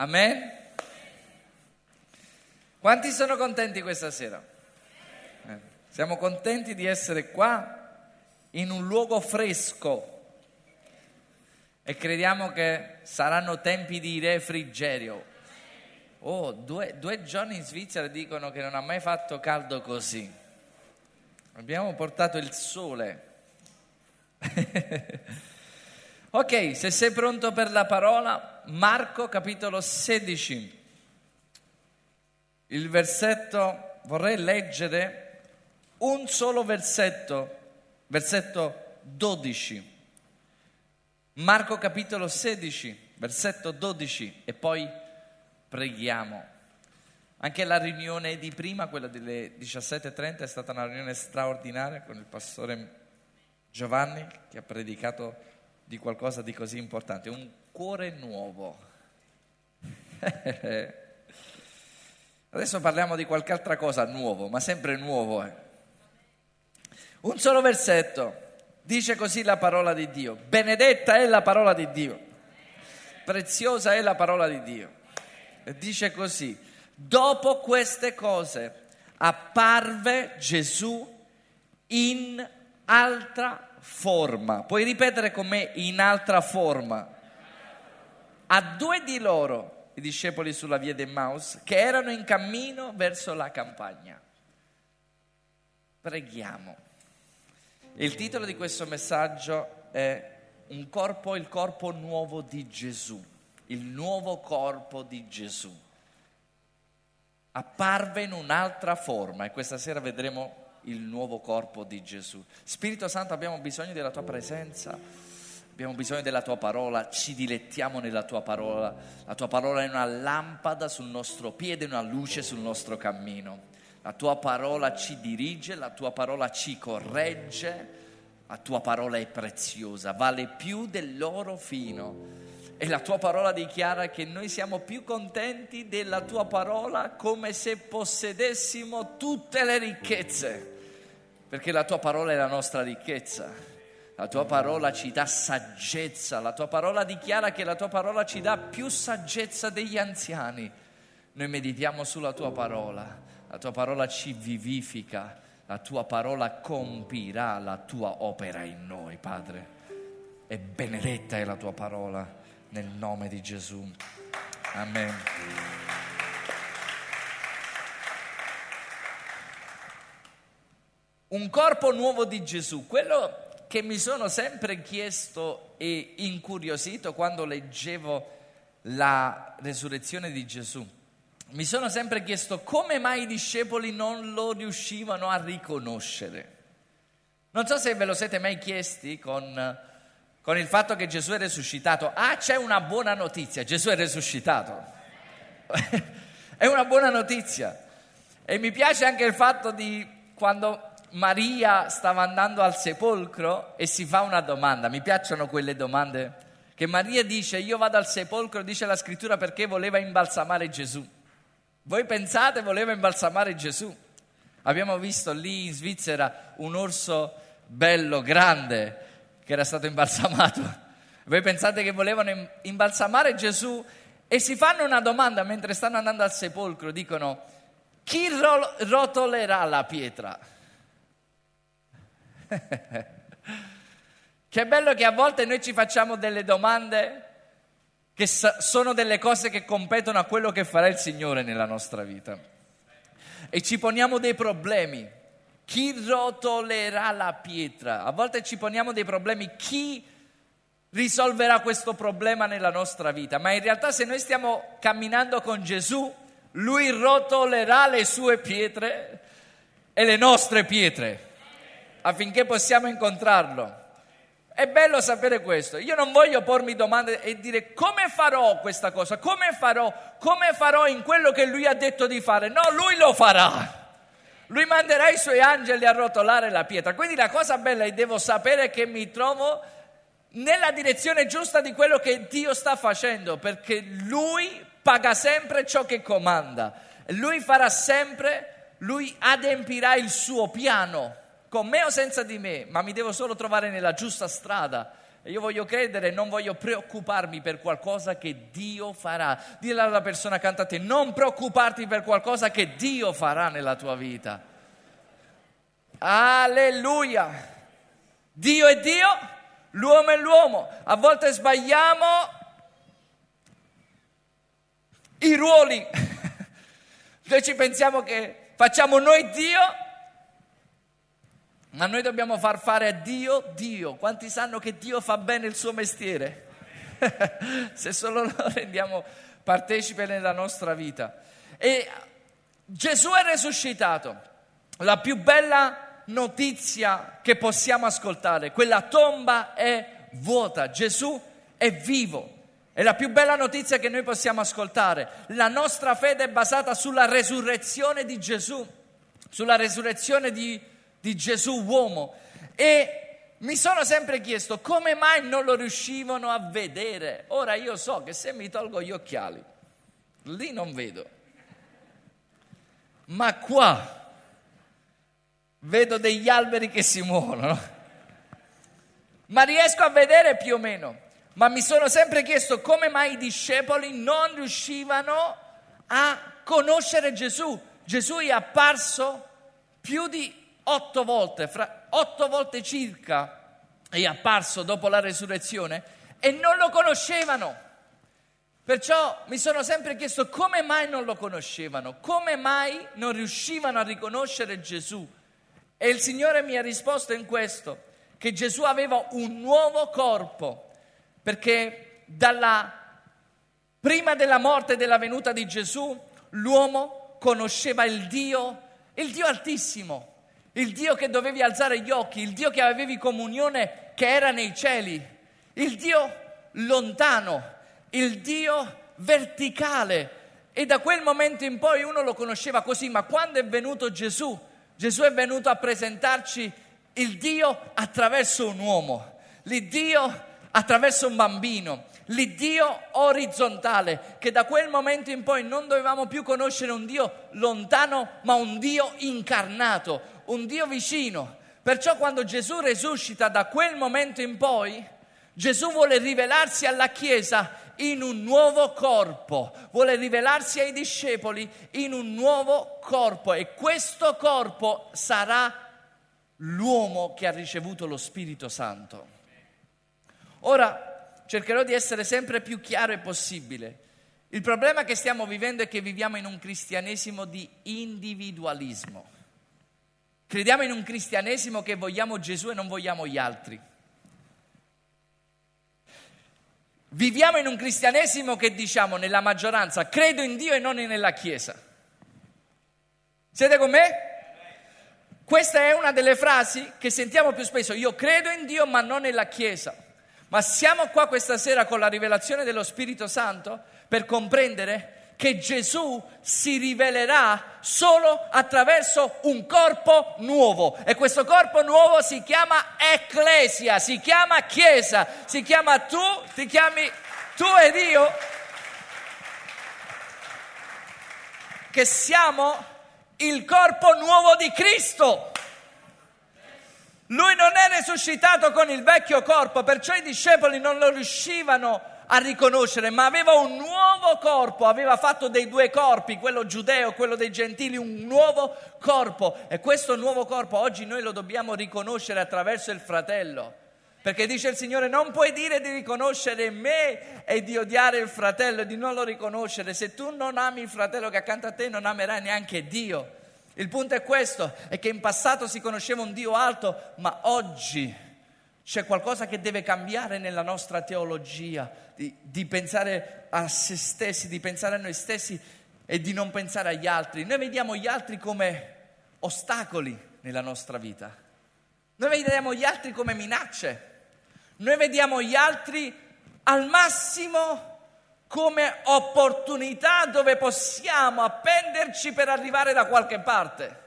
Amen? Quanti sono contenti questa sera? Eh, siamo contenti di essere qua in un luogo fresco e crediamo che saranno tempi di refrigerio. Oh, due, due giorni in Svizzera dicono che non ha mai fatto caldo così. Abbiamo portato il sole. ok, se sei pronto per la parola, Marco capitolo 16. Il versetto, vorrei leggere un solo versetto, versetto 12. Marco capitolo 16, versetto 12 e poi preghiamo. Anche la riunione di prima, quella delle 17.30, è stata una riunione straordinaria con il pastore Giovanni che ha predicato di qualcosa di così importante, un cuore nuovo. Adesso parliamo di qualche altra cosa nuovo, ma sempre nuovo. Eh. Un solo versetto, dice così la parola di Dio, benedetta è la parola di Dio, preziosa è la parola di Dio. E dice così, dopo queste cose apparve Gesù in altra forma. Puoi ripetere con me in altra forma? A due di loro i discepoli sulla via di Maus che erano in cammino verso la campagna. Preghiamo. Il titolo di questo messaggio è Un corpo, il corpo nuovo di Gesù, il nuovo corpo di Gesù. Apparve in un'altra forma e questa sera vedremo il nuovo corpo di Gesù. Spirito Santo, abbiamo bisogno della tua presenza abbiamo bisogno della tua parola, ci dilettiamo nella tua parola. La tua parola è una lampada sul nostro piede, una luce sul nostro cammino. La tua parola ci dirige, la tua parola ci corregge, la tua parola è preziosa, vale più dell'oro fino. E la tua parola dichiara che noi siamo più contenti della tua parola come se possedessimo tutte le ricchezze, perché la tua parola è la nostra ricchezza. La tua parola ci dà saggezza, la tua parola dichiara che la tua parola ci dà più saggezza degli anziani. Noi meditiamo sulla tua parola, la tua parola ci vivifica, la tua parola compirà la tua opera in noi, Padre. E benedetta è la tua parola nel nome di Gesù. Amen. Un corpo nuovo di Gesù, quello che mi sono sempre chiesto e incuriosito quando leggevo la resurrezione di Gesù. Mi sono sempre chiesto come mai i discepoli non lo riuscivano a riconoscere. Non so se ve lo siete mai chiesti con, con il fatto che Gesù è risuscitato. Ah, c'è una buona notizia, Gesù è risuscitato. è una buona notizia. E mi piace anche il fatto di quando Maria stava andando al sepolcro e si fa una domanda. Mi piacciono quelle domande che Maria dice, io vado al sepolcro, dice la scrittura, perché voleva imbalsamare Gesù. Voi pensate voleva imbalsamare Gesù? Abbiamo visto lì in Svizzera un orso bello, grande, che era stato imbalsamato. Voi pensate che volevano imbalsamare Gesù e si fanno una domanda mentre stanno andando al sepolcro, dicono, chi rotolerà la pietra? che bello che a volte noi ci facciamo delle domande che sono delle cose che competono a quello che farà il Signore nella nostra vita. E ci poniamo dei problemi. Chi rotolerà la pietra? A volte ci poniamo dei problemi. Chi risolverà questo problema nella nostra vita? Ma in realtà se noi stiamo camminando con Gesù, Lui rotolerà le sue pietre e le nostre pietre affinché possiamo incontrarlo. È bello sapere questo. Io non voglio pormi domande e dire come farò questa cosa, come farò, come farò in quello che lui ha detto di fare. No, lui lo farà. Lui manderà i suoi angeli a rotolare la pietra. Quindi la cosa bella è che devo sapere che mi trovo nella direzione giusta di quello che Dio sta facendo, perché lui paga sempre ciò che comanda. Lui farà sempre, lui adempirà il suo piano con me o senza di me, ma mi devo solo trovare nella giusta strada E io voglio credere non voglio preoccuparmi per qualcosa che Dio farà. Dilla alla persona accanto a te, non preoccuparti per qualcosa che Dio farà nella tua vita. Alleluia! Dio è Dio, l'uomo è l'uomo. A volte sbagliamo i ruoli. Noi ci pensiamo che facciamo noi Dio, ma noi dobbiamo far fare a Dio Dio. Quanti sanno che Dio fa bene il suo mestiere? Se solo lo rendiamo partecipe nella nostra vita. E Gesù è risuscitato. La più bella notizia che possiamo ascoltare, quella tomba è vuota, Gesù è vivo. È la più bella notizia che noi possiamo ascoltare. La nostra fede è basata sulla resurrezione di Gesù, sulla resurrezione di, di Gesù uomo. E mi sono sempre chiesto come mai non lo riuscivano a vedere. Ora io so che se mi tolgo gli occhiali, lì non vedo. Ma qua vedo degli alberi che si muovono. Ma riesco a vedere più o meno ma mi sono sempre chiesto come mai i discepoli non riuscivano a conoscere Gesù. Gesù è apparso più di otto volte, fra otto volte circa è apparso dopo la resurrezione e non lo conoscevano. Perciò mi sono sempre chiesto come mai non lo conoscevano, come mai non riuscivano a riconoscere Gesù. E il Signore mi ha risposto in questo, che Gesù aveva un nuovo corpo perché dalla prima della morte e della venuta di Gesù l'uomo conosceva il Dio, il Dio altissimo, il Dio che dovevi alzare gli occhi, il Dio che avevi comunione che era nei cieli, il Dio lontano, il Dio verticale. E da quel momento in poi uno lo conosceva così, ma quando è venuto Gesù, Gesù è venuto a presentarci il Dio attraverso un uomo, l'Iddio attraverso un bambino, l'Iddio orizzontale, che da quel momento in poi non dovevamo più conoscere un Dio lontano, ma un Dio incarnato, un Dio vicino. Perciò quando Gesù resuscita da quel momento in poi, Gesù vuole rivelarsi alla Chiesa in un nuovo corpo, vuole rivelarsi ai discepoli in un nuovo corpo e questo corpo sarà l'uomo che ha ricevuto lo Spirito Santo. Ora cercherò di essere sempre più chiaro e possibile. Il problema che stiamo vivendo è che viviamo in un cristianesimo di individualismo. Crediamo in un cristianesimo che vogliamo Gesù e non vogliamo gli altri. Viviamo in un cristianesimo che diciamo nella maggioranza credo in Dio e non nella Chiesa. Siete con me? Questa è una delle frasi che sentiamo più spesso. Io credo in Dio ma non nella Chiesa. Ma siamo qua questa sera con la rivelazione dello Spirito Santo per comprendere che Gesù si rivelerà solo attraverso un corpo nuovo e questo corpo nuovo si chiama Ecclesia, si chiama Chiesa, si chiama tu, ti chiami tu ed io, che siamo il corpo nuovo di Cristo. Lui non è risuscitato con il vecchio corpo, perciò i discepoli non lo riuscivano a riconoscere, ma aveva un nuovo corpo, aveva fatto dei due corpi, quello giudeo, quello dei gentili, un nuovo corpo. E questo nuovo corpo oggi noi lo dobbiamo riconoscere attraverso il fratello. Perché dice il Signore, non puoi dire di riconoscere me e di odiare il fratello e di non lo riconoscere. Se tu non ami il fratello che accanto a te, non amerai neanche Dio. Il punto è questo, è che in passato si conosceva un Dio alto, ma oggi c'è qualcosa che deve cambiare nella nostra teologia, di, di, pensare a se stessi, di pensare a noi stessi e di non pensare agli altri. Noi vediamo gli altri come ostacoli nella nostra vita. Noi vediamo gli altri come minacce. Noi vediamo gli altri al massimo come opportunità dove possiamo appenderci per arrivare da qualche parte.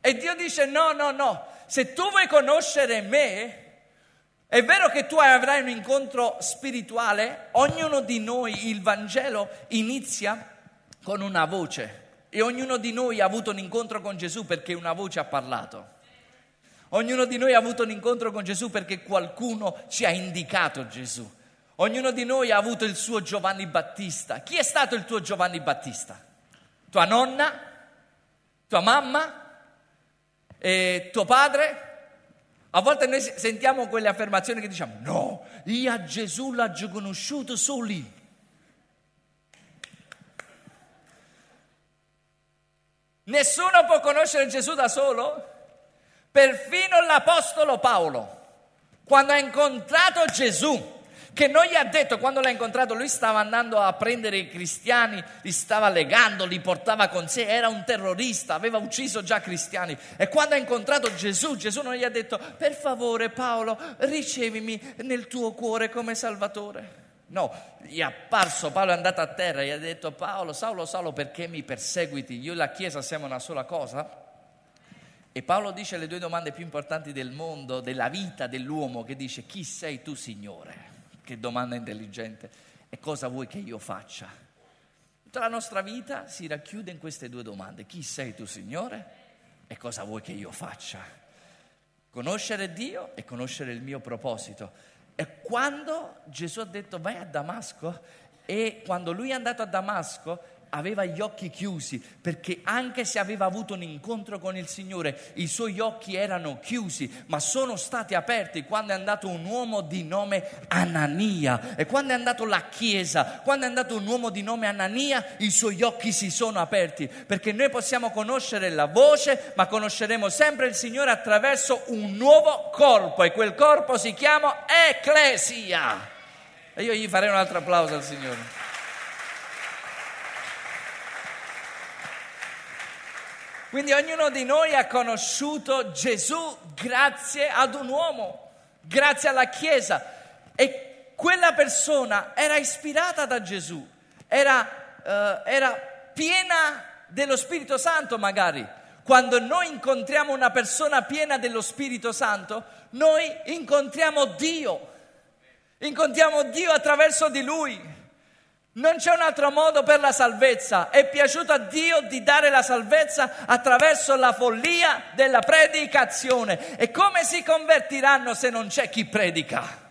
E Dio dice no, no, no, se tu vuoi conoscere me, è vero che tu avrai un incontro spirituale, ognuno di noi il Vangelo inizia con una voce e ognuno di noi ha avuto un incontro con Gesù perché una voce ha parlato. Ognuno di noi ha avuto un incontro con Gesù perché qualcuno ci ha indicato Gesù. Ognuno di noi ha avuto il suo Giovanni Battista. Chi è stato il tuo Giovanni Battista? Tua nonna? Tua mamma? E tuo padre? A volte noi sentiamo quelle affermazioni che diciamo, no, io a Gesù l'ho conosciuto solo lì. Nessuno può conoscere Gesù da solo? Perfino l'Apostolo Paolo, quando ha incontrato Gesù, che non gli ha detto, quando l'ha incontrato, lui stava andando a prendere i cristiani, li stava legando, li portava con sé, era un terrorista, aveva ucciso già cristiani. E quando ha incontrato Gesù, Gesù non gli ha detto, per favore Paolo, ricevimi nel tuo cuore come Salvatore. No, gli è apparso, Paolo è andato a terra, gli ha detto Paolo, Saulo, Saulo, perché mi perseguiti? Io e la Chiesa siamo una sola cosa? E Paolo dice le due domande più importanti del mondo, della vita dell'uomo, che dice chi sei tu Signore? Che domanda intelligente. E cosa vuoi che io faccia? Tutta la nostra vita si racchiude in queste due domande. Chi sei tu Signore? E cosa vuoi che io faccia? Conoscere Dio e conoscere il mio proposito. E quando Gesù ha detto vai a Damasco, e quando lui è andato a Damasco, aveva gli occhi chiusi perché anche se aveva avuto un incontro con il Signore, i suoi occhi erano chiusi, ma sono stati aperti quando è andato un uomo di nome Anania. E quando è andato la Chiesa, quando è andato un uomo di nome Anania, i suoi occhi si sono aperti perché noi possiamo conoscere la voce, ma conosceremo sempre il Signore attraverso un nuovo corpo e quel corpo si chiama Ecclesia. E io gli farei un altro applauso al Signore. Quindi ognuno di noi ha conosciuto Gesù grazie ad un uomo, grazie alla Chiesa. E quella persona era ispirata da Gesù, era, uh, era piena dello Spirito Santo magari. Quando noi incontriamo una persona piena dello Spirito Santo, noi incontriamo Dio. Incontriamo Dio attraverso di Lui. Non c'è un altro modo per la salvezza. È piaciuto a Dio di dare la salvezza attraverso la follia della predicazione. E come si convertiranno se non c'è chi predica?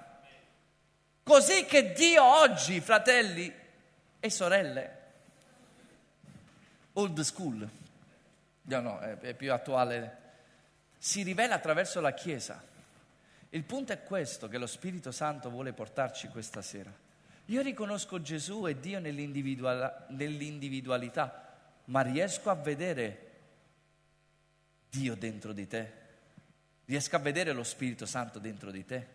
Così che Dio oggi, fratelli e sorelle, old school, no, no, è più attuale, si rivela attraverso la Chiesa. Il punto è questo che lo Spirito Santo vuole portarci questa sera io riconosco Gesù e Dio nell'individualità, ma riesco a vedere Dio dentro di te, riesco a vedere lo Spirito Santo dentro di te,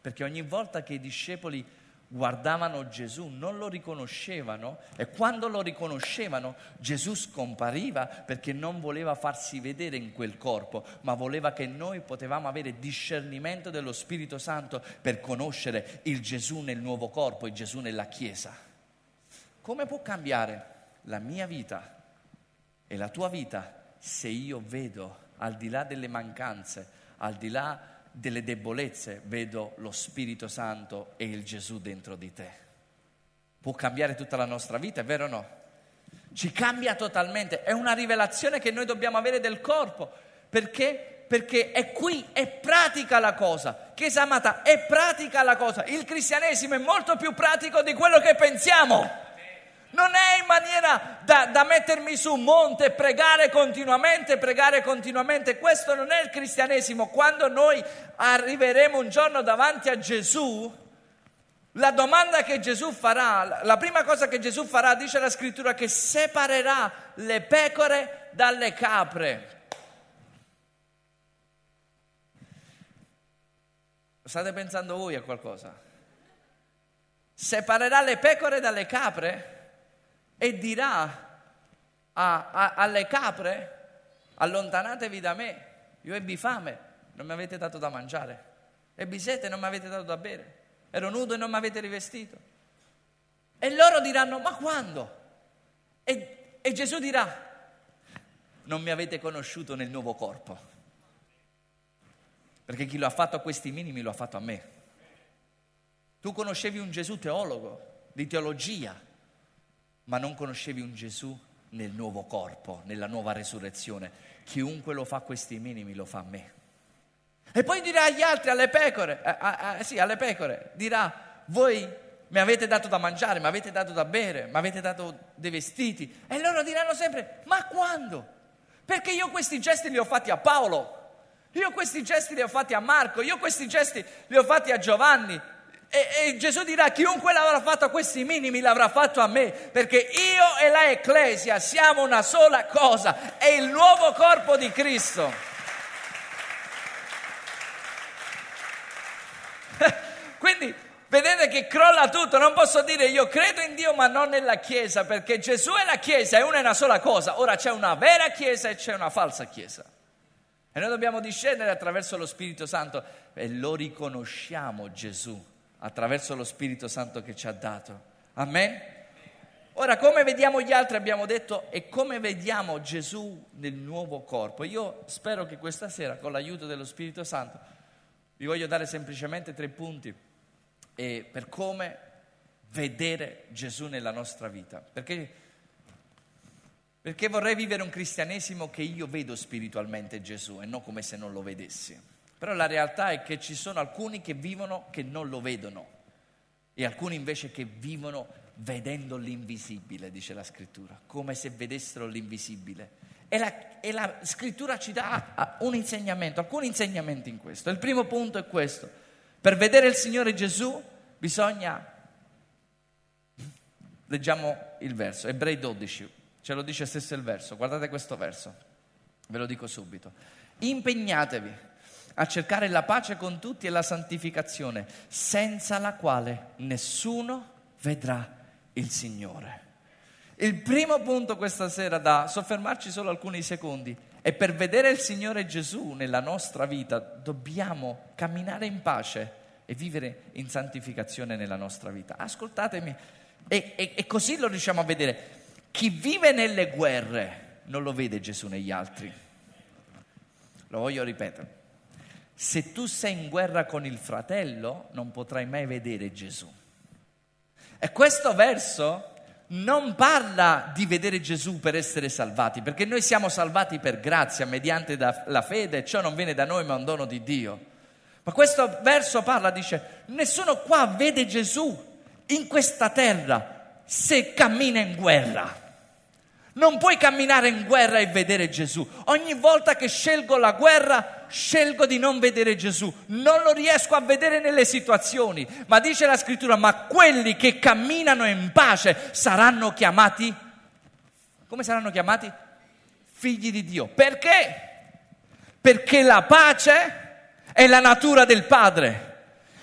perché ogni volta che i discepoli guardavano Gesù, non lo riconoscevano e quando lo riconoscevano Gesù scompariva perché non voleva farsi vedere in quel corpo, ma voleva che noi potevamo avere discernimento dello Spirito Santo per conoscere il Gesù nel nuovo corpo, il Gesù nella Chiesa. Come può cambiare la mia vita e la tua vita se io vedo al di là delle mancanze, al di là delle debolezze vedo lo Spirito Santo e il Gesù dentro di te. Può cambiare tutta la nostra vita, è vero o no? Ci cambia totalmente, è una rivelazione che noi dobbiamo avere del corpo, perché? Perché è qui, è pratica la cosa. Chiesa amata, è pratica la cosa. Il cristianesimo è molto più pratico di quello che pensiamo. Non è in maniera da, da, mettermi su un monte e pregare continuamente, pregare continuamente. Questo non è il cristianesimo. Quando noi arriveremo un giorno davanti a Gesù, la domanda che Gesù farà, la prima cosa che Gesù farà, dice la scrittura, che separerà le pecore dalle capre. State pensando voi a qualcosa? Separerà le pecore dalle capre? E dirà a, a, alle capre, allontanatevi da me, io ebbi fame, non mi avete dato da mangiare, ebbi sete, non mi avete dato da bere, ero nudo e non mi avete rivestito. E loro diranno, ma quando? E, e Gesù dirà, non mi avete conosciuto nel nuovo corpo, perché chi lo ha fatto a questi minimi lo ha fatto a me. Tu conoscevi un Gesù teologo, di teologia, ma non conoscevi un Gesù nel nuovo corpo, nella nuova resurrezione. Chiunque lo fa a questi minimi lo fa a me. E poi dirà agli altri, alle pecore, eh, eh, sì, alle pecore, dirà, voi mi avete dato da mangiare, mi avete dato da bere, mi avete dato dei vestiti. E loro diranno sempre, ma quando? Perché io questi gesti li ho fatti a Paolo, io questi gesti li ho fatti a Marco, io questi gesti li ho fatti a Giovanni. E, e Gesù dirà, chiunque l'avrà fatto a questi minimi l'avrà fatto a me, perché io e la Ecclesia siamo una sola cosa, è il nuovo corpo di Cristo. Quindi vedete che crolla tutto, non posso dire io credo in Dio ma non nella Chiesa, perché Gesù e la Chiesa è una e una sola cosa. Ora c'è una vera Chiesa e c'è una falsa Chiesa. E noi dobbiamo discendere attraverso lo Spirito Santo e lo riconosciamo Gesù attraverso lo Spirito Santo che ci ha dato. Amen? Ora, come vediamo gli altri, abbiamo detto, e come vediamo Gesù nel nuovo corpo? Io spero che questa sera, con l'aiuto dello Spirito Santo, vi voglio dare semplicemente tre punti e per come vedere Gesù nella nostra vita. Perché, perché vorrei vivere un cristianesimo che io vedo spiritualmente Gesù e non come se non lo vedessi. Però la realtà è che ci sono alcuni che vivono che non lo vedono e alcuni invece che vivono vedendo l'invisibile, dice la scrittura, come se vedessero l'invisibile. E la, e la scrittura ci dà un insegnamento, alcuni insegnamenti in questo. Il primo punto è questo. Per vedere il Signore Gesù bisogna, leggiamo il verso, Ebrei 12, ce lo dice stesso il verso, guardate questo verso, ve lo dico subito. Impegnatevi a cercare la pace con tutti e la santificazione, senza la quale nessuno vedrà il Signore. Il primo punto questa sera da soffermarci solo alcuni secondi è per vedere il Signore Gesù nella nostra vita dobbiamo camminare in pace e vivere in santificazione nella nostra vita. Ascoltatemi, e, e, e così lo riusciamo a vedere. Chi vive nelle guerre non lo vede Gesù negli altri. Lo voglio ripetere. Se tu sei in guerra con il fratello, non potrai mai vedere Gesù. E questo verso non parla di vedere Gesù per essere salvati, perché noi siamo salvati per grazia, mediante la fede, ciò non viene da noi ma è un dono di Dio. Ma questo verso parla, dice, nessuno qua vede Gesù in questa terra se cammina in guerra. Non puoi camminare in guerra e vedere Gesù. Ogni volta che scelgo la guerra, scelgo di non vedere Gesù. Non lo riesco a vedere nelle situazioni. Ma dice la scrittura, ma quelli che camminano in pace saranno chiamati, come saranno chiamati? Figli di Dio. Perché? Perché la pace è la natura del Padre.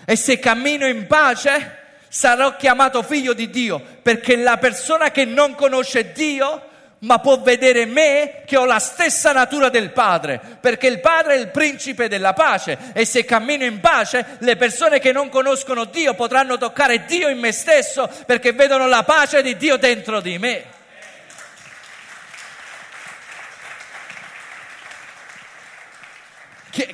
E se cammino in pace, sarò chiamato figlio di Dio, perché la persona che non conosce Dio ma può vedere me che ho la stessa natura del Padre, perché il Padre è il principe della pace e se cammino in pace le persone che non conoscono Dio potranno toccare Dio in me stesso perché vedono la pace di Dio dentro di me.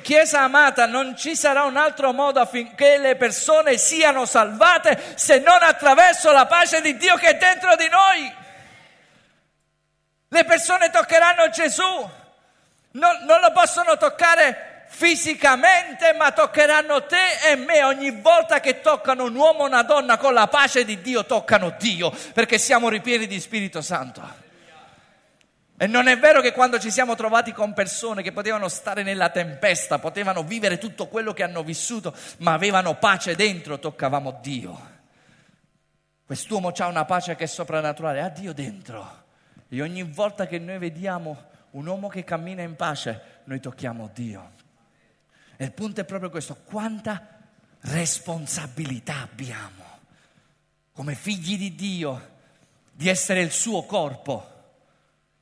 Chiesa amata, non ci sarà un altro modo affinché le persone siano salvate se non attraverso la pace di Dio che è dentro di noi. Le persone toccheranno Gesù, non, non lo possono toccare fisicamente, ma toccheranno te e me. Ogni volta che toccano un uomo o una donna con la pace di Dio, toccano Dio, perché siamo ripieni di Spirito Santo. E non è vero che quando ci siamo trovati con persone che potevano stare nella tempesta, potevano vivere tutto quello che hanno vissuto, ma avevano pace dentro, toccavamo Dio. Quest'uomo ha una pace che è soprannaturale, ha Dio dentro. E ogni volta che noi vediamo un uomo che cammina in pace, noi tocchiamo Dio. E il punto è proprio questo, quanta responsabilità abbiamo come figli di Dio di essere il suo corpo,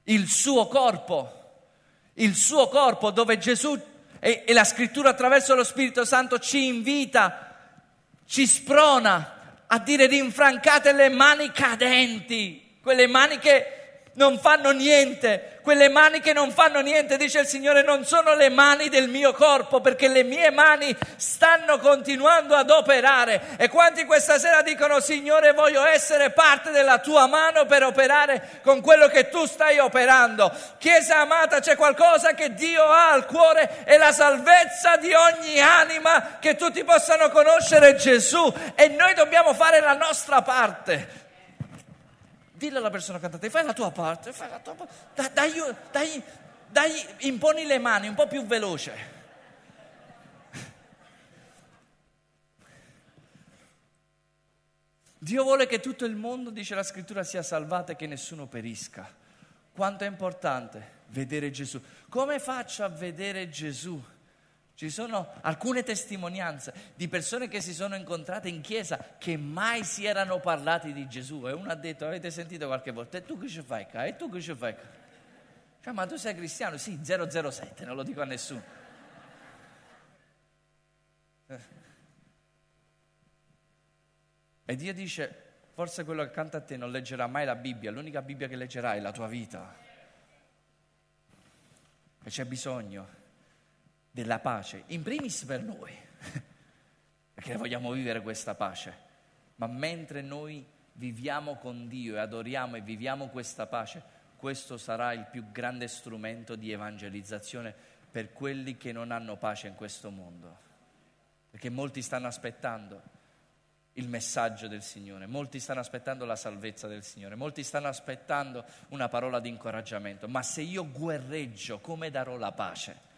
il suo corpo, il suo corpo dove Gesù e, e la scrittura attraverso lo Spirito Santo ci invita, ci sprona a dire rinfrancate le mani cadenti, quelle mani che non fanno niente. Quelle mani che non fanno niente, dice il Signore, non sono le mani del mio corpo, perché le mie mani stanno continuando ad operare. E quanti questa sera dicono, Signore, voglio essere parte della tua mano per operare con quello che tu stai operando. Chiesa amata, c'è qualcosa che Dio ha al cuore, è la salvezza di ogni anima, che tutti possano conoscere Gesù. E noi dobbiamo fare la nostra parte. Dillo alla persona cantante, fai la tua parte, fai la tua parte. Dai, dai, dai, imponi le mani un po' più veloce. Dio vuole che tutto il mondo, dice la scrittura, sia salvato e che nessuno perisca. Quanto è importante vedere Gesù. Come faccio a vedere Gesù? Ci sono alcune testimonianze di persone che si sono incontrate in chiesa che mai si erano parlati di Gesù e uno ha detto avete sentito qualche volta e tu che ci fai qua? E tu che ci fai qua? Cioè, ma tu sei cristiano? Sì, 007, non lo dico a nessuno. E Dio dice, forse quello che canta a te non leggerà mai la Bibbia, l'unica Bibbia che leggerai è la tua vita. E c'è bisogno della pace, in primis per noi, perché vogliamo vivere questa pace, ma mentre noi viviamo con Dio e adoriamo e viviamo questa pace, questo sarà il più grande strumento di evangelizzazione per quelli che non hanno pace in questo mondo, perché molti stanno aspettando il messaggio del Signore, molti stanno aspettando la salvezza del Signore, molti stanno aspettando una parola di incoraggiamento, ma se io guerreggio, come darò la pace?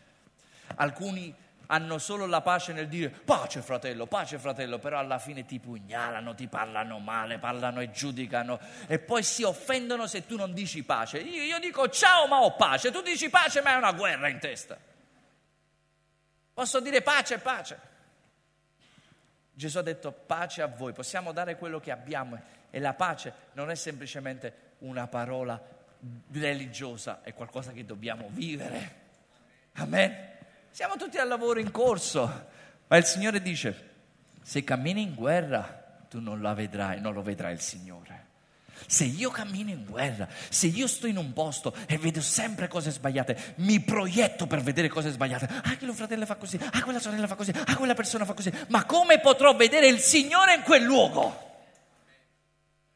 Alcuni hanno solo la pace nel dire pace fratello, pace fratello, però alla fine ti pugnalano, ti parlano male, parlano e giudicano e poi si offendono se tu non dici pace. Io, io dico ciao ma ho pace, tu dici pace ma hai una guerra in testa. Posso dire pace, pace. Gesù ha detto pace a voi, possiamo dare quello che abbiamo e la pace non è semplicemente una parola religiosa, è qualcosa che dobbiamo vivere. Amen. Siamo tutti al lavoro in corso, ma il Signore dice, se cammini in guerra, tu non la vedrai, non lo vedrai il Signore. Se io cammino in guerra, se io sto in un posto e vedo sempre cose sbagliate, mi proietto per vedere cose sbagliate. Ah, quello fratello fa così, ah, quella sorella fa così, ah, quella persona fa così. Ma come potrò vedere il Signore in quel luogo?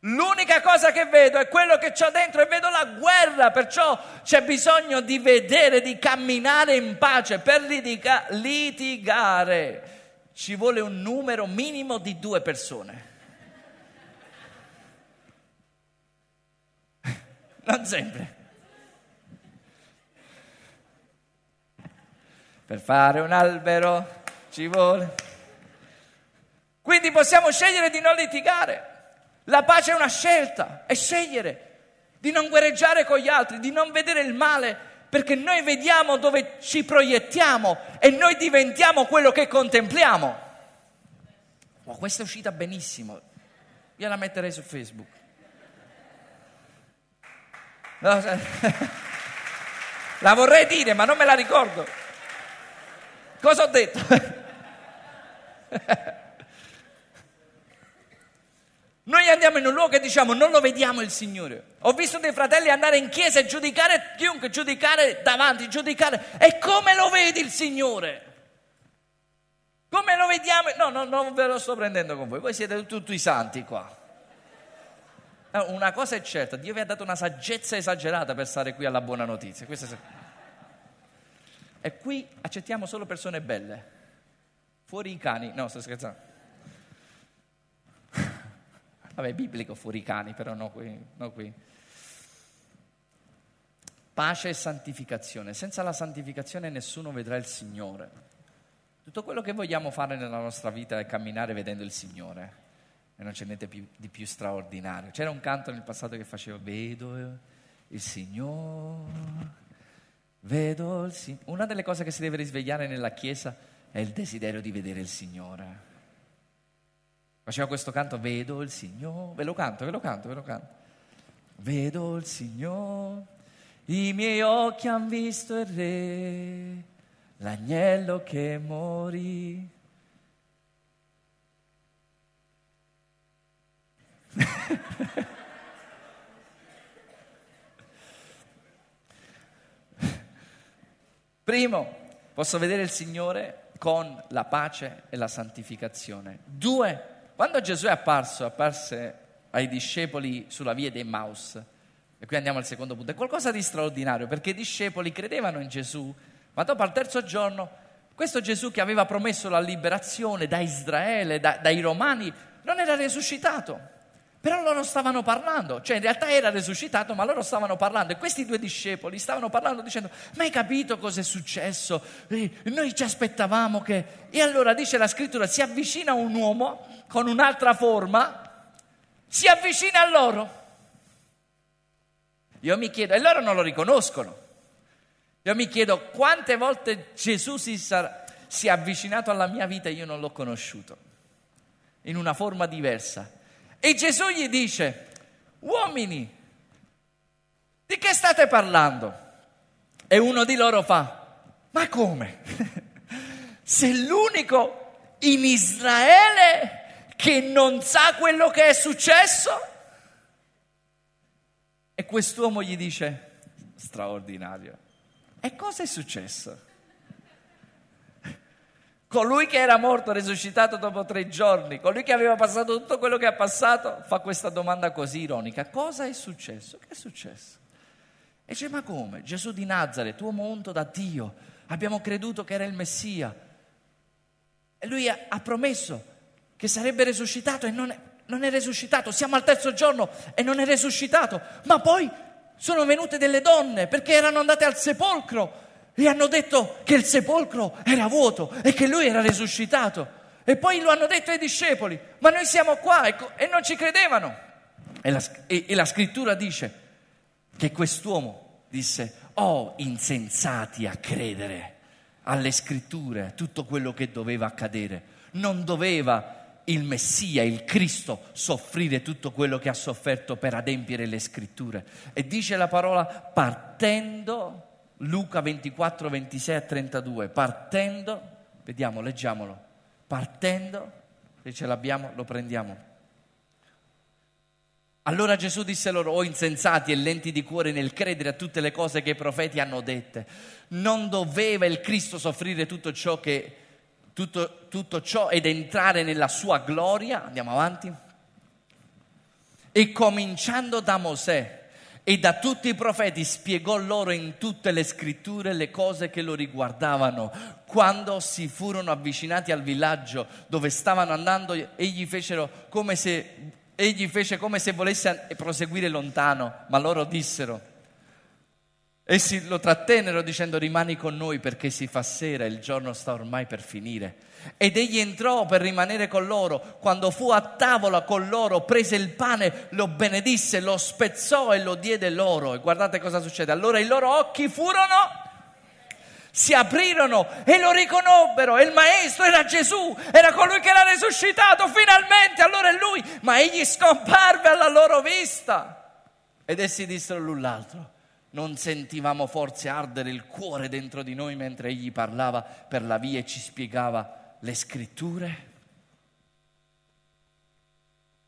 L'unica cosa che vedo è quello che ho dentro e vedo la guerra, perciò c'è bisogno di vedere, di camminare in pace per litiga- litigare. Ci vuole un numero minimo di due persone. Non sempre. Per fare un albero ci vuole. Quindi possiamo scegliere di non litigare. La pace è una scelta, è scegliere di non guerreggiare con gli altri, di non vedere il male, perché noi vediamo dove ci proiettiamo e noi diventiamo quello che contempliamo. Oh, questa è uscita benissimo, io la metterei su Facebook. No, la vorrei dire, ma non me la ricordo. Cosa ho detto? Noi andiamo in un luogo e diciamo non lo vediamo il Signore. Ho visto dei fratelli andare in chiesa e giudicare chiunque, giudicare davanti, giudicare. E come lo vedi il Signore? Come lo vediamo? No, no, non ve lo sto prendendo con voi, voi siete tutti i santi qua. Eh, una cosa è certa, Dio vi ha dato una saggezza esagerata per stare qui alla buona notizia. E qui accettiamo solo persone belle. Fuori i cani, no, sto scherzando. Vabbè, biblico fuori cani, però no qui, no qui. Pace e santificazione. Senza la santificazione nessuno vedrà il Signore. Tutto quello che vogliamo fare nella nostra vita è camminare vedendo il Signore. E non c'è niente più, di più straordinario. C'era un canto nel passato che faceva Vedo il Signore, vedo il Signore. Una delle cose che si deve risvegliare nella Chiesa è il desiderio di vedere il Signore. Faceva questo canto, vedo il Signore, ve lo canto, ve lo canto, ve lo canto. Vedo il Signore, i miei occhi han visto il Re, l'agnello che morì. Primo, posso vedere il Signore con la pace e la santificazione. Due, quando Gesù è apparso, apparse ai discepoli sulla via dei Maus, e qui andiamo al secondo punto, è qualcosa di straordinario, perché i discepoli credevano in Gesù, ma dopo al terzo giorno, questo Gesù che aveva promesso la liberazione da Israele, da, dai Romani, non era risuscitato. Però loro stavano parlando, cioè in realtà era risuscitato, ma loro stavano parlando e questi due discepoli stavano parlando dicendo, ma hai capito cosa è successo? E noi ci aspettavamo che... E allora dice la scrittura, si avvicina un uomo con un'altra forma, si avvicina a loro. Io mi chiedo, e loro non lo riconoscono, io mi chiedo quante volte Gesù si, sarà, si è avvicinato alla mia vita e io non l'ho conosciuto, in una forma diversa e Gesù gli dice, uomini, di che state parlando? E uno di loro fa, ma come? Sei l'unico in Israele che non sa quello che è successo? E quest'uomo gli dice, straordinario, e cosa è successo? Colui che era morto, risuscitato dopo tre giorni, colui che aveva passato tutto quello che ha passato, fa questa domanda così ironica. Cosa è successo? Che è successo? E dice, ma come? Gesù di Nazareth, uomo unto da Dio, abbiamo creduto che era il Messia. E lui ha, ha promesso che sarebbe risuscitato e non è, non è risuscitato. Siamo al terzo giorno e non è risuscitato. Ma poi sono venute delle donne perché erano andate al sepolcro gli hanno detto che il sepolcro era vuoto e che lui era risuscitato. E poi lo hanno detto ai discepoli, ma noi siamo qua e, e non ci credevano. E la, e, e la scrittura dice che quest'uomo disse, oh insensati a credere alle scritture, a tutto quello che doveva accadere. Non doveva il Messia, il Cristo, soffrire tutto quello che ha sofferto per adempiere le scritture. E dice la parola partendo Luca 24, 26 a 32, partendo, vediamo, leggiamolo, partendo, se ce l'abbiamo lo prendiamo. Allora Gesù disse loro, o insensati e lenti di cuore nel credere a tutte le cose che i profeti hanno dette, non doveva il Cristo soffrire tutto ciò, che, tutto, tutto ciò ed entrare nella sua gloria? Andiamo avanti. E cominciando da Mosè e da tutti i profeti spiegò loro in tutte le scritture le cose che lo riguardavano. Quando si furono avvicinati al villaggio dove stavano andando, egli, se, egli fece come se volesse proseguire lontano, ma loro dissero, essi lo trattennero dicendo rimani con noi perché si fa sera e il giorno sta ormai per finire. Ed egli entrò per rimanere con loro. Quando fu a tavola con loro, prese il pane, lo benedisse, lo spezzò e lo diede loro. E guardate cosa succede. Allora i loro occhi furono si aprirono e lo riconobbero e il maestro era Gesù, era colui che era risuscitato finalmente, allora è lui, ma egli scomparve alla loro vista. Ed essi dissero l'un l'altro, non sentivamo forse ardere il cuore dentro di noi mentre egli parlava per la via e ci spiegava le scritture?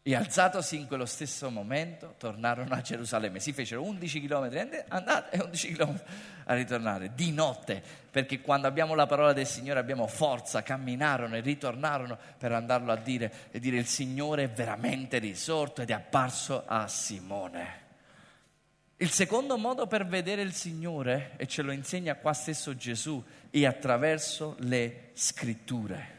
E alzatosi in quello stesso momento, tornarono a Gerusalemme. Si fecero 11 km andate e 11 km a ritornare, di notte, perché quando abbiamo la parola del Signore abbiamo forza, camminarono e ritornarono per andarlo a dire e dire il Signore è veramente risorto ed è apparso a Simone. Il secondo modo per vedere il Signore, e ce lo insegna qua stesso Gesù, è attraverso le scritture.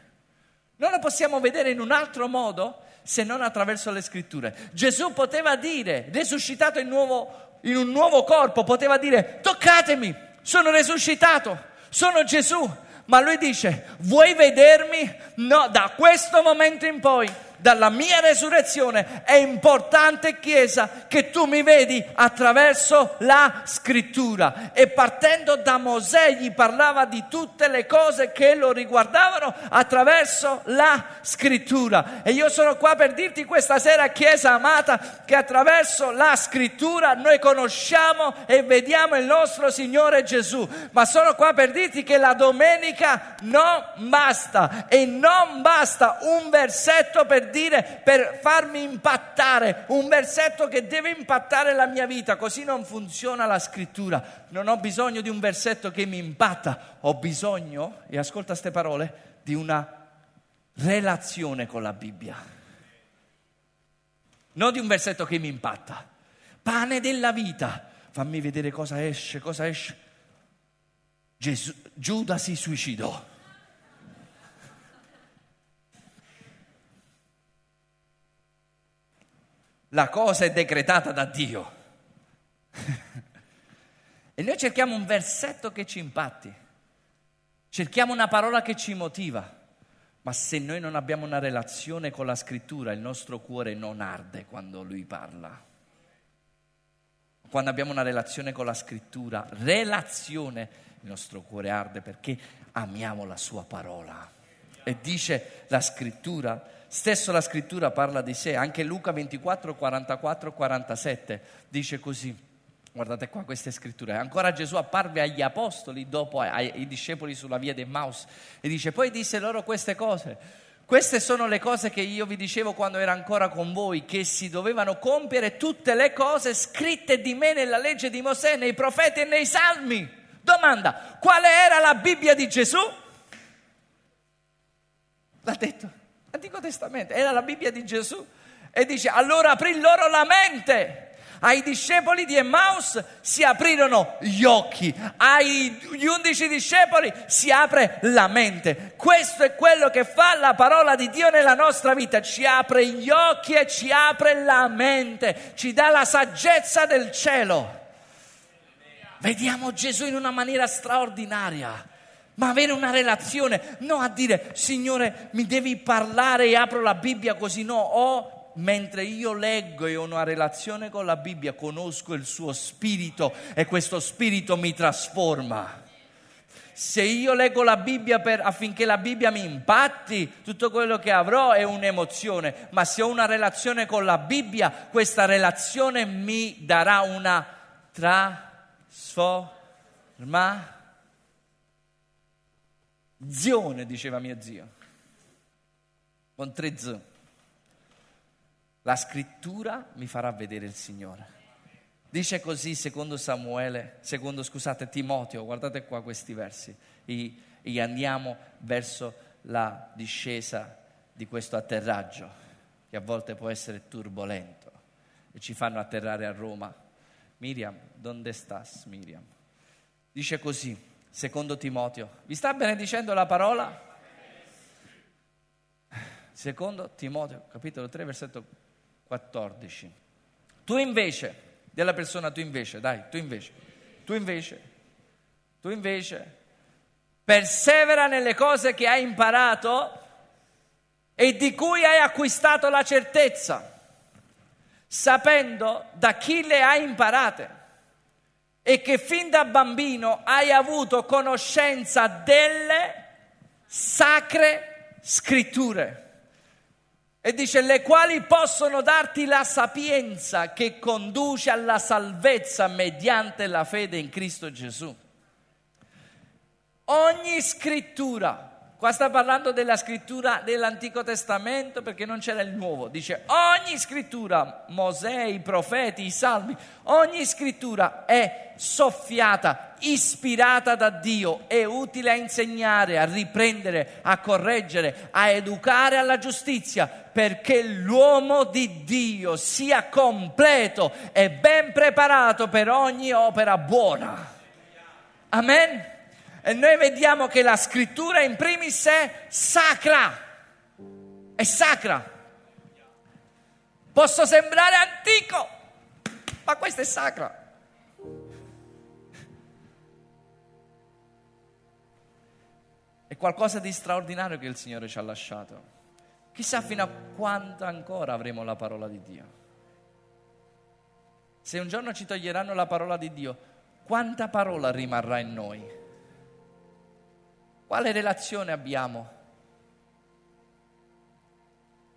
Non lo possiamo vedere in un altro modo se non attraverso le scritture. Gesù poteva dire, risuscitato in, nuovo, in un nuovo corpo, poteva dire, toccatemi, sono risuscitato, sono Gesù. Ma lui dice, vuoi vedermi? No, da questo momento in poi dalla mia resurrezione. È importante, Chiesa, che tu mi vedi attraverso la scrittura. E partendo da Mosè gli parlava di tutte le cose che lo riguardavano attraverso la scrittura. E io sono qua per dirti questa sera, Chiesa amata, che attraverso la scrittura noi conosciamo e vediamo il nostro Signore Gesù. Ma sono qua per dirti che la domenica non basta e non basta un versetto per dire, per farmi impattare, un versetto che deve impattare la mia vita, così non funziona la scrittura. Non ho bisogno di un versetto che mi impatta, ho bisogno, e ascolta queste parole, di una relazione con la Bibbia. Non di un versetto che mi impatta. Pane della vita. Fammi vedere cosa esce, cosa esce. Gesù, Giuda si suicidò. La cosa è decretata da Dio. e noi cerchiamo un versetto che ci impatti. Cerchiamo una parola che ci motiva. Ma se noi non abbiamo una relazione con la scrittura, il nostro cuore non arde quando lui parla. Quando abbiamo una relazione con la scrittura, relazione, il nostro cuore arde perché amiamo la sua parola. E dice la scrittura, stesso la scrittura parla di sé, anche Luca 24, 44, 47 dice così. Guardate qua queste scritture. Ancora Gesù apparve agli apostoli dopo ai, discepoli sulla via del Maus e dice, poi disse loro queste cose. Queste sono le cose che io vi dicevo quando ero ancora con voi, che si dovevano compiere tutte le cose scritte di me nella legge di Mosè, nei profeti e nei salmi. Domanda, quale era la Bibbia di Gesù? L'ha detto, Antico Testamento, era la Bibbia di Gesù. E dice, allora aprì loro la mente ai discepoli di Emmaus si aprirono gli occhi, agli undici discepoli si apre la mente. Questo è quello che fa la parola di Dio nella nostra vita, ci apre gli occhi e ci apre la mente, ci dà la saggezza del cielo. Vediamo Gesù in una maniera straordinaria ma avere una relazione, non a dire Signore mi devi parlare e apro la Bibbia così, no, ho mentre io leggo e ho una relazione con la Bibbia, conosco il suo spirito e questo spirito mi trasforma. Se io leggo la Bibbia per, affinché la Bibbia mi impatti, tutto quello che avrò è un'emozione, ma se ho una relazione con la Bibbia, questa relazione mi darà una trasformazione, diceva mio zio, con tre z. La scrittura mi farà vedere il Signore. Dice così secondo Samuele, secondo scusate Timoteo, guardate qua questi versi, e, e andiamo verso la discesa di questo atterraggio, che a volte può essere turbolento, e ci fanno atterrare a Roma. Miriam, dove stas Miriam? Dice così, secondo Timoteo, vi sta benedicendo la parola? Secondo Timoteo, capitolo 3, versetto 14. Tu invece, della persona tu invece, dai, tu invece, tu invece, tu invece, persevera nelle cose che hai imparato e di cui hai acquistato la certezza, sapendo da chi le hai imparate e che fin da bambino hai avuto conoscenza delle sacre scritture e dice le quali possono darti la sapienza che conduce alla salvezza mediante la fede in Cristo Gesù. Ogni scrittura Qua sta parlando della scrittura dell'Antico Testamento perché non c'era il Nuovo. Dice ogni scrittura, Mosè, i profeti, i salmi, ogni scrittura è soffiata, ispirata da Dio, è utile a insegnare, a riprendere, a correggere, a educare alla giustizia, perché l'uomo di Dio sia completo e ben preparato per ogni opera buona. Amen. E noi vediamo che la scrittura in primis è sacra, è sacra. Posso sembrare antico, ma questa è sacra. È qualcosa di straordinario che il Signore ci ha lasciato. Chissà fino a quando ancora avremo la parola di Dio. Se un giorno ci toglieranno la parola di Dio, quanta parola rimarrà in noi? Quale relazione abbiamo?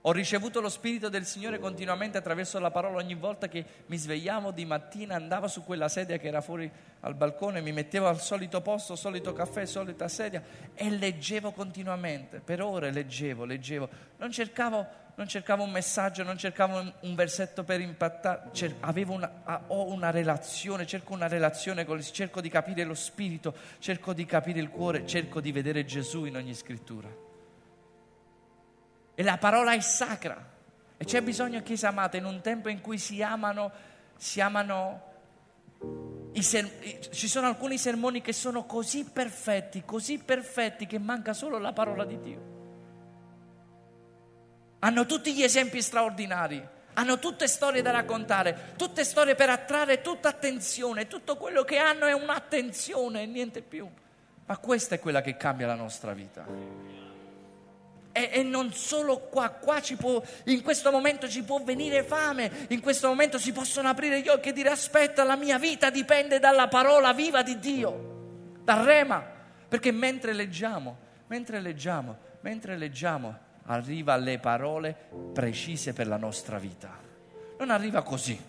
Ho ricevuto lo Spirito del Signore continuamente attraverso la parola ogni volta che mi svegliavo di mattina, andavo su quella sedia che era fuori al balcone, mi mettevo al solito posto, solito caffè, solita sedia e leggevo continuamente, per ore leggevo, leggevo. Non cercavo non cercavo un messaggio, non cercavo un, versetto per impattare, cer- una, ho una relazione, cerco una relazione con il, cerco di capire lo spirito, cerco di capire il cuore, cerco di vedere Gesù in ogni scrittura. E la parola è sacra. E c'è bisogno, Chiesa amata, in un tempo in cui si amano, si amano Ser- ci sono alcuni sermoni che sono così perfetti, così perfetti che manca solo la parola di Dio. Hanno tutti gli esempi straordinari, hanno tutte storie da raccontare, tutte storie per attrarre tutta attenzione, tutto quello che hanno è un'attenzione e niente più. Ma questa è quella che cambia la nostra vita. E, e, non solo qua, qua può, in questo momento ci può venire fame, in questo momento si possono aprire gli occhi e dire aspetta, la mia vita dipende dalla parola viva di Dio, dal rema, perché mentre leggiamo, mentre leggiamo, mentre leggiamo, arriva alle parole precise per la nostra vita. Non arriva così,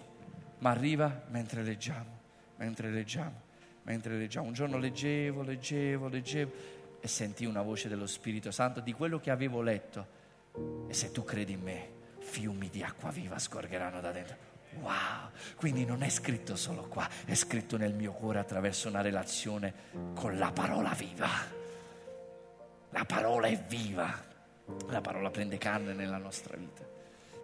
ma arriva mentre leggiamo, mentre leggiamo, mentre leggiamo. Un giorno leggevo, leggevo, leggevo e sentii una voce dello Spirito Santo di quello che avevo letto. E se tu credi in me, fiumi di acqua viva scorgeranno da dentro. Wow, quindi non è scritto solo qua, è scritto nel mio cuore attraverso una relazione con la parola viva. La parola è viva, la parola prende carne nella nostra vita.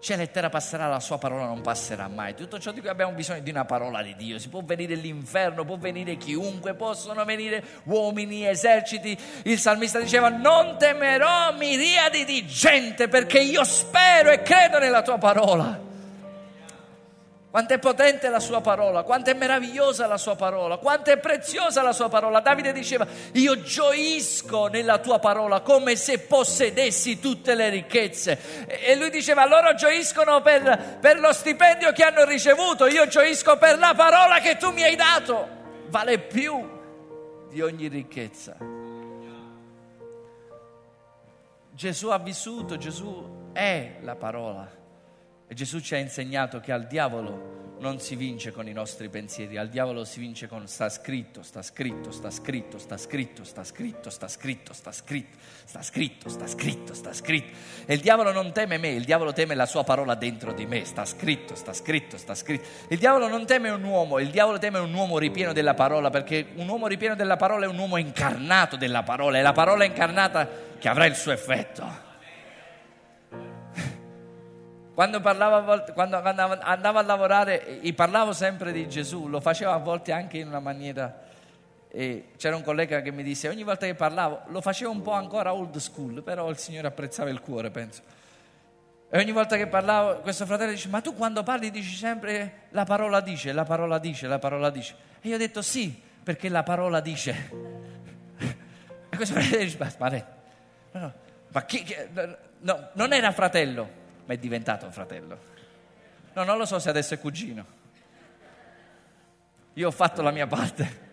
Cielo e terra passerà, la sua parola non passerà mai. Tutto ciò di cui abbiamo bisogno è di una parola di Dio. Si può venire l'inferno, può venire chiunque, possono venire uomini, eserciti. Il salmista diceva, non temerò miriadi di gente perché io spero e credo nella tua parola. Quanto è potente la sua parola, quanto è meravigliosa la sua parola, quanto è preziosa la sua parola. Davide diceva, io gioisco nella tua parola come se possedessi tutte le ricchezze. E lui diceva, loro gioiscono per, per lo stipendio che hanno ricevuto, io gioisco per la parola che tu mi hai dato. Vale più di ogni ricchezza. Gesù ha vissuto, Gesù è la parola. E Gesù ci ha insegnato che al diavolo non si vince con i nostri pensieri, al diavolo si vince con sta scritto, sta scritto, sta scritto, sta scritto, sta scritto, sta scritto, sta scritto, sta scritto, sta scritto, sta scritto. E il diavolo non teme me, il diavolo teme la sua parola dentro di me, sta scritto, sta scritto, sta scritto. Il diavolo non teme un uomo, il diavolo teme un uomo ripieno della parola, perché un uomo ripieno della parola è un uomo incarnato della parola, è la parola incarnata che avrà il suo effetto. Quando, volte, quando andavo a lavorare parlavo sempre di Gesù, lo facevo a volte anche in una maniera... E c'era un collega che mi disse, ogni volta che parlavo, lo facevo un po' ancora old school, però il Signore apprezzava il cuore, penso. E ogni volta che parlavo, questo fratello dice, ma tu quando parli dici sempre la parola dice, la parola dice, la parola dice. E io ho detto sì, perché la parola dice. E questo fratello dice, ma, ma, no, ma chi, no, non era fratello, ma è diventato fratello. No, non lo so se adesso è cugino. Io ho fatto la mia parte.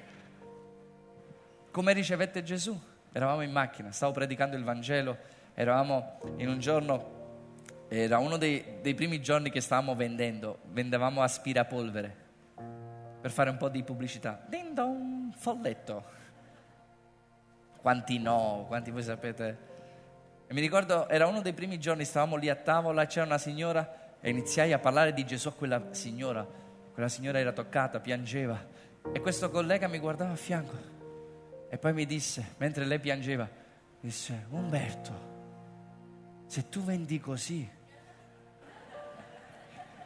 Come ricevette Gesù? Eravamo in macchina, stavo predicando il Vangelo, eravamo in un giorno, era uno dei, dei primi giorni che stavamo vendendo, vendevamo aspirapolvere per fare un po' di pubblicità. Ding dong, folletto. Quanti no, quanti voi sapete e mi ricordo, era uno dei primi giorni, stavamo lì a tavola, c'era una signora e iniziai a parlare di Gesù a quella signora. Quella signora era toccata, piangeva. E questo collega mi guardava a fianco e poi mi disse, mentre lei piangeva, disse, Umberto, se tu vendi così...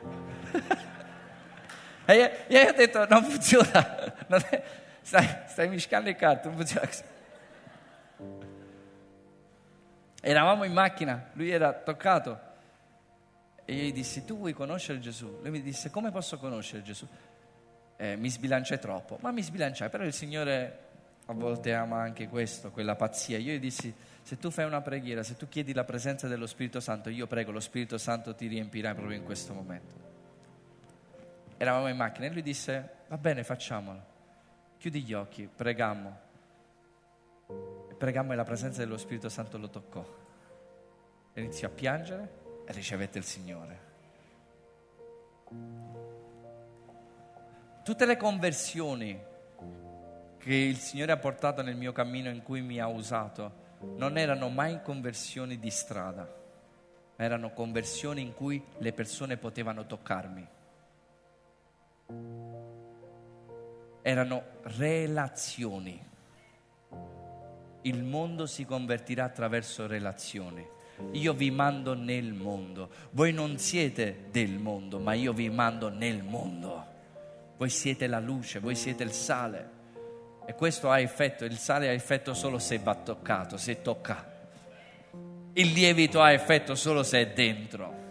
e io, ho detto, non funziona, non è, stai, stai miscando le carte, non funziona così. Eravamo in macchina, lui era toccato e io gli dissi, tu vuoi conoscere Gesù? Lui mi disse, come posso conoscere Gesù? Eh, mi sbilanciai troppo, ma mi sbilanciai, però il Signore a volte ama anche questo, quella pazzia. Io gli dissi, se tu fai una preghiera, se tu chiedi la presenza dello Spirito Santo, io prego, lo Spirito Santo ti riempirà proprio in questo momento. Eravamo in macchina e lui disse, va bene, facciamolo. Chiudi gli occhi, pregammo pregammo e la presenza dello Spirito Santo lo toccò. iniziò a piangere e ricevette il Signore. Tutte le conversioni che il Signore ha portato nel mio cammino in cui mi ha usato non erano mai conversioni di strada, erano conversioni in cui le persone potevano toccarmi. Erano relazioni. Il mondo si convertirà attraverso relazioni. Io vi mando nel mondo. Voi non siete del mondo, ma io vi mando nel mondo. Voi siete la luce, voi siete il sale. E questo ha effetto, il sale ha effetto solo se va toccato, se tocca. Il lievito ha effetto solo se è dentro.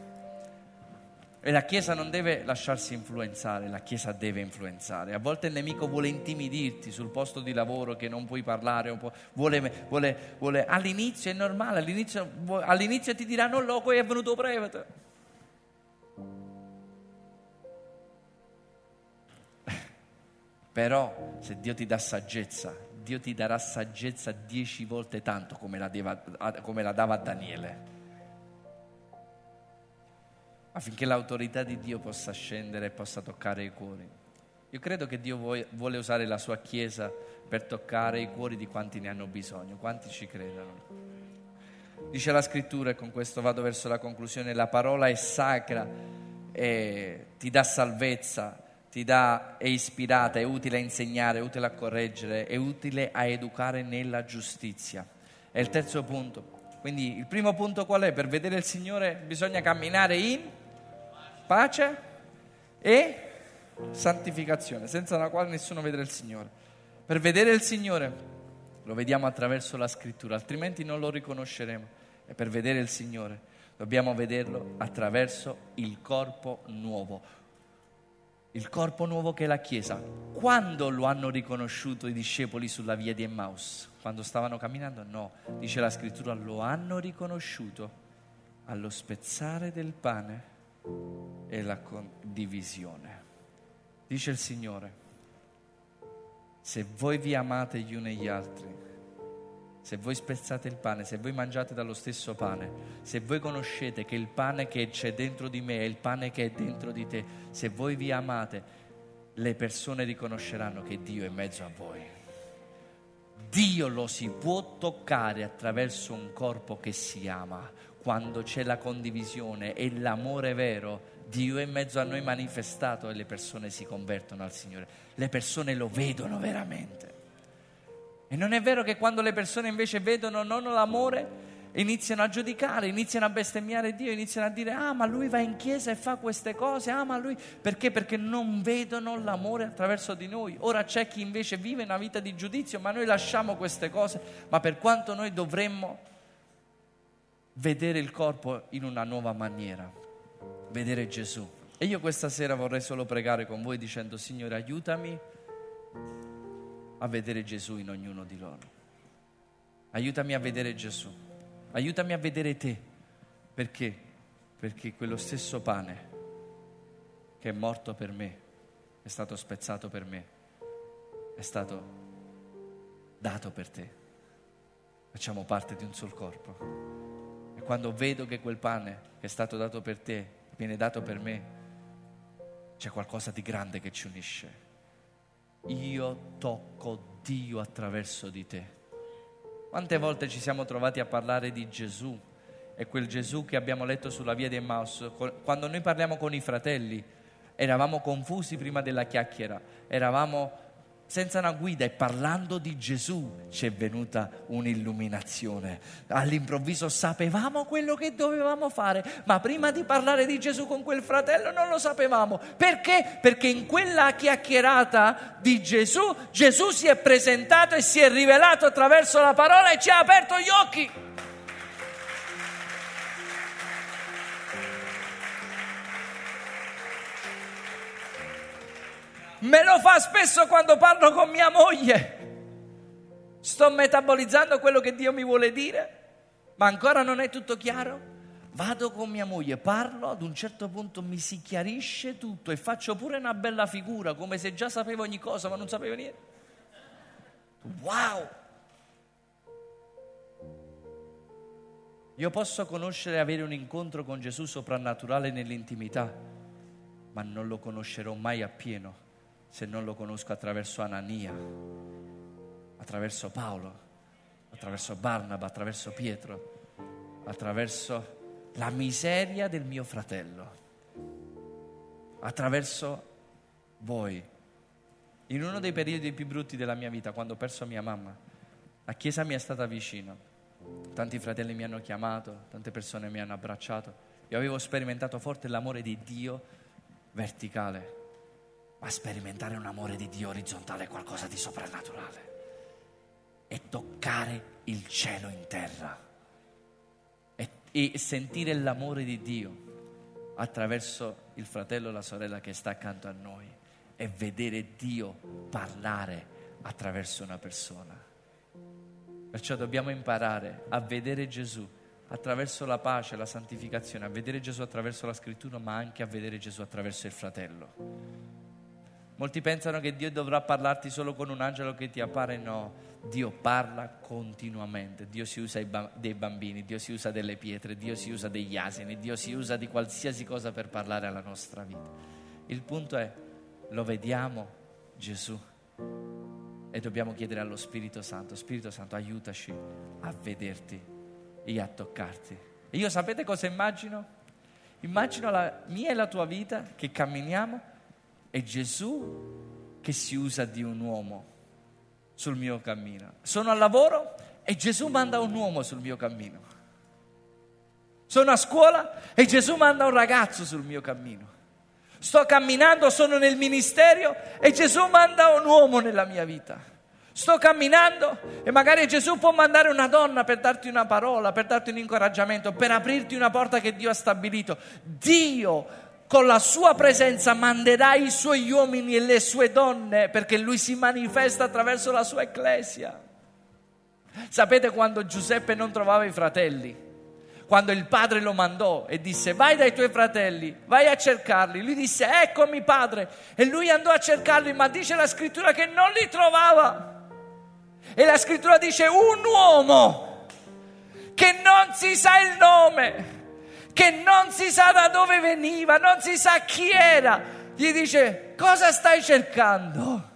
E la Chiesa non deve lasciarsi influenzare, la Chiesa deve influenzare. A volte il nemico vuole intimidirti sul posto di lavoro che non puoi parlare, vuole, vuole, vuole, all'inizio è normale, all'inizio, all'inizio ti dirà non loco è venuto prevete. Però se Dio ti dà saggezza, Dio ti darà saggezza dieci volte tanto come la, deva, come la dava Daniele affinché l'autorità di Dio possa scendere e possa toccare i cuori. Io credo che Dio vuole usare la sua Chiesa per toccare i cuori di quanti ne hanno bisogno, quanti ci credono. Dice la scrittura, e con questo vado verso la conclusione, la parola è sacra, e ti dà salvezza, ti dà, è ispirata, è utile a insegnare, è utile a correggere, è utile a educare nella giustizia. È il terzo punto. Quindi il primo punto qual è? Per vedere il Signore bisogna camminare in pace e santificazione, senza la quale nessuno vedrà il Signore. Per vedere il Signore lo vediamo attraverso la scrittura, altrimenti non lo riconosceremo. E per vedere il Signore dobbiamo vederlo attraverso il corpo nuovo. Il corpo nuovo che è la Chiesa. Quando lo hanno riconosciuto i discepoli sulla via di Emmaus? Quando stavano camminando? No, dice la scrittura, lo hanno riconosciuto allo spezzare del pane e la condivisione. Dice il Signore, se voi vi amate gli uni gli altri, se voi spezzate il pane, se voi mangiate dallo stesso pane, se voi conoscete che il pane che c'è dentro di me è il pane che è dentro di te, se voi vi amate, le persone riconosceranno che Dio è in mezzo a voi. Dio lo si può toccare attraverso un corpo che si ama, quando c'è la condivisione e l'amore vero, Dio è in mezzo a noi manifestato e le persone si convertono al Signore. Le persone lo vedono veramente. E non è vero che quando le persone invece vedono non l'amore, iniziano a giudicare, iniziano a bestemmiare Dio, iniziano a dire ah ma lui va in chiesa e fa queste cose, ah ma lui perché? Perché non vedono l'amore attraverso di noi. Ora c'è chi invece vive una vita di giudizio, ma noi lasciamo queste cose, ma per quanto noi dovremmo vedere il corpo in una nuova maniera, vedere Gesù. E io questa sera vorrei solo pregare con voi dicendo, Signore, aiutami a vedere Gesù in ognuno di loro. Aiutami a vedere Gesù. Aiutami a vedere te. Perché? Perché quello stesso pane che è morto per me, è stato spezzato per me, è stato dato per te. Facciamo parte di un solo corpo quando vedo che quel pane che è stato dato per te viene dato per me, c'è qualcosa di grande che ci unisce. Io tocco Dio attraverso di te. Quante volte ci siamo trovati a parlare di Gesù e quel Gesù che abbiamo letto sulla via di Emmaus, quando noi parliamo con i fratelli, eravamo confusi prima della chiacchiera, eravamo senza una guida e parlando di Gesù ci è venuta un'illuminazione. All'improvviso sapevamo quello che dovevamo fare, ma prima di parlare di Gesù con quel fratello non lo sapevamo. Perché? Perché in quella chiacchierata di Gesù, Gesù si è presentato e si è rivelato attraverso la parola e ci ha aperto gli occhi. Me lo fa spesso quando parlo con mia moglie. Sto metabolizzando quello che Dio mi vuole dire, ma ancora non è tutto chiaro. Vado con mia moglie, parlo, ad un certo punto mi si chiarisce tutto e faccio pure una bella figura, come se già sapevo ogni cosa, ma non sapevo niente. Wow! Io posso conoscere e avere un incontro con Gesù soprannaturale nell'intimità, ma non lo conoscerò mai appieno se non lo conosco attraverso Anania, attraverso Paolo, attraverso Barnaba, attraverso Pietro, attraverso la miseria del mio fratello attraverso voi. In uno dei periodi più brutti della mia vita, quando ho perso mia mamma, la Chiesa mi è stata vicina. Tanti fratelli mi hanno chiamato, tante persone mi hanno abbracciato. Io avevo sperimentato forte l'amore di Dio verticale, ma sperimentare un amore di Dio orizzontale è qualcosa di soprannaturale. E toccare il cielo in terra e, e sentire l'amore di Dio attraverso il fratello o la sorella che sta accanto a noi e vedere Dio parlare attraverso una persona. Perciò dobbiamo imparare a vedere Gesù attraverso la pace, la santificazione, a vedere Gesù attraverso la scrittura, ma anche a vedere Gesù attraverso il fratello. Molti pensano che Dio dovrà parlarti solo con un angelo che ti appare, no. Dio parla continuamente, Dio si usa dei bambini, Dio si usa delle pietre, Dio si usa degli asini, Dio si usa di qualsiasi cosa per parlare alla nostra vita. Il punto è, lo vediamo Gesù e dobbiamo chiedere allo Spirito Santo, Spirito Santo aiutaci a vederti e a toccarti. E io sapete cosa immagino? Immagino la mia e la tua vita che camminiamo e Gesù che si usa di un uomo sul mio cammino. Sono al lavoro e Gesù manda un uomo sul mio cammino. Sono a scuola e Gesù manda un ragazzo sul mio cammino. Sto camminando, sono nel ministero e Gesù manda un uomo nella mia vita. Sto camminando e magari Gesù può mandare una donna per darti una parola, per darti un incoraggiamento, per aprirti una porta che Dio ha stabilito. Dio con la sua presenza manderà i suoi uomini e le sue donne perché lui si manifesta attraverso la sua ecclesia. Sapete quando Giuseppe non trovava i fratelli? Quando il padre lo mandò e disse vai dai tuoi fratelli, vai a cercarli. Lui disse eccomi padre e lui andò a cercarli ma dice la scrittura che non li trovava. E la scrittura dice un uomo che non si sa il nome che non si sa da dove veniva, non si sa chi era, gli dice cosa stai cercando?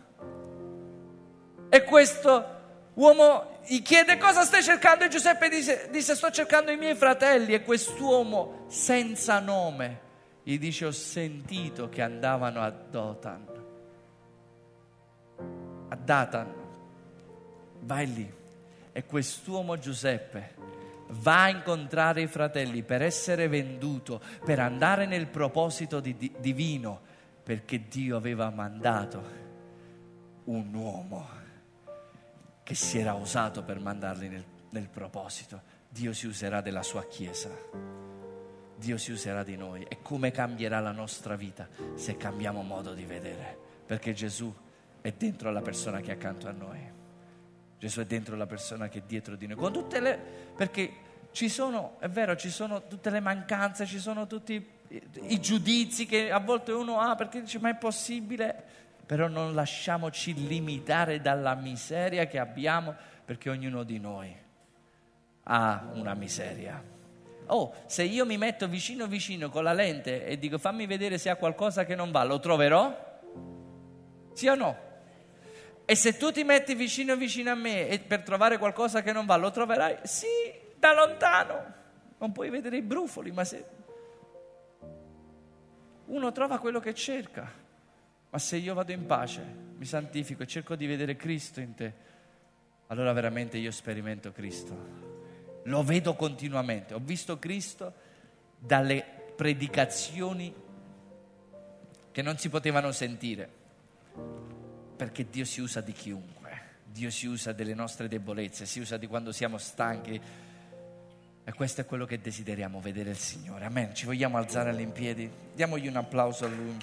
E questo uomo gli chiede cosa stai cercando? E Giuseppe dice, dice sto cercando i miei fratelli e quest'uomo senza nome. Gli dice ho sentito che andavano a Dotan, a Datan, vai lì. E quest'uomo Giuseppe va a incontrare i fratelli per essere venduto, per andare nel proposito di, di, divino, perché Dio aveva mandato un uomo che si era usato per mandarli nel, nel proposito. Dio si userà della sua Chiesa. Dio si userà di noi e come cambierà la nostra vita se cambiamo modo di vedere, perché Gesù è dentro la persona che è accanto a noi. Gesù è dentro la persona che è dietro di noi, con tutte le... perché ci sono, è vero, ci sono tutte le mancanze, ci sono tutti i, i giudizi che a volte uno ha perché dice ma è possibile, però non lasciamoci limitare dalla miseria che abbiamo perché ognuno di noi ha una miseria. Oh, se io mi metto vicino vicino con la lente e dico fammi vedere se ha qualcosa che non va, lo troverò? Sì o no? E se tu ti metti vicino vicino a me per trovare qualcosa che non va, lo troverai? Sì, da lontano. Non puoi vedere i brufoli, ma se uno trova quello che cerca, ma se io vado in pace, mi santifico e cerco di vedere Cristo in te, allora veramente io sperimento Cristo. Lo vedo continuamente. Ho visto Cristo dalle predicazioni che non si potevano sentire perché Dio si usa di chiunque, Dio si usa delle nostre debolezze, si usa di quando siamo stanchi. E questo è quello che desideriamo, vedere il Signore. Amen. Ci vogliamo alzare all'impiedi? Diamogli un applauso a Lui.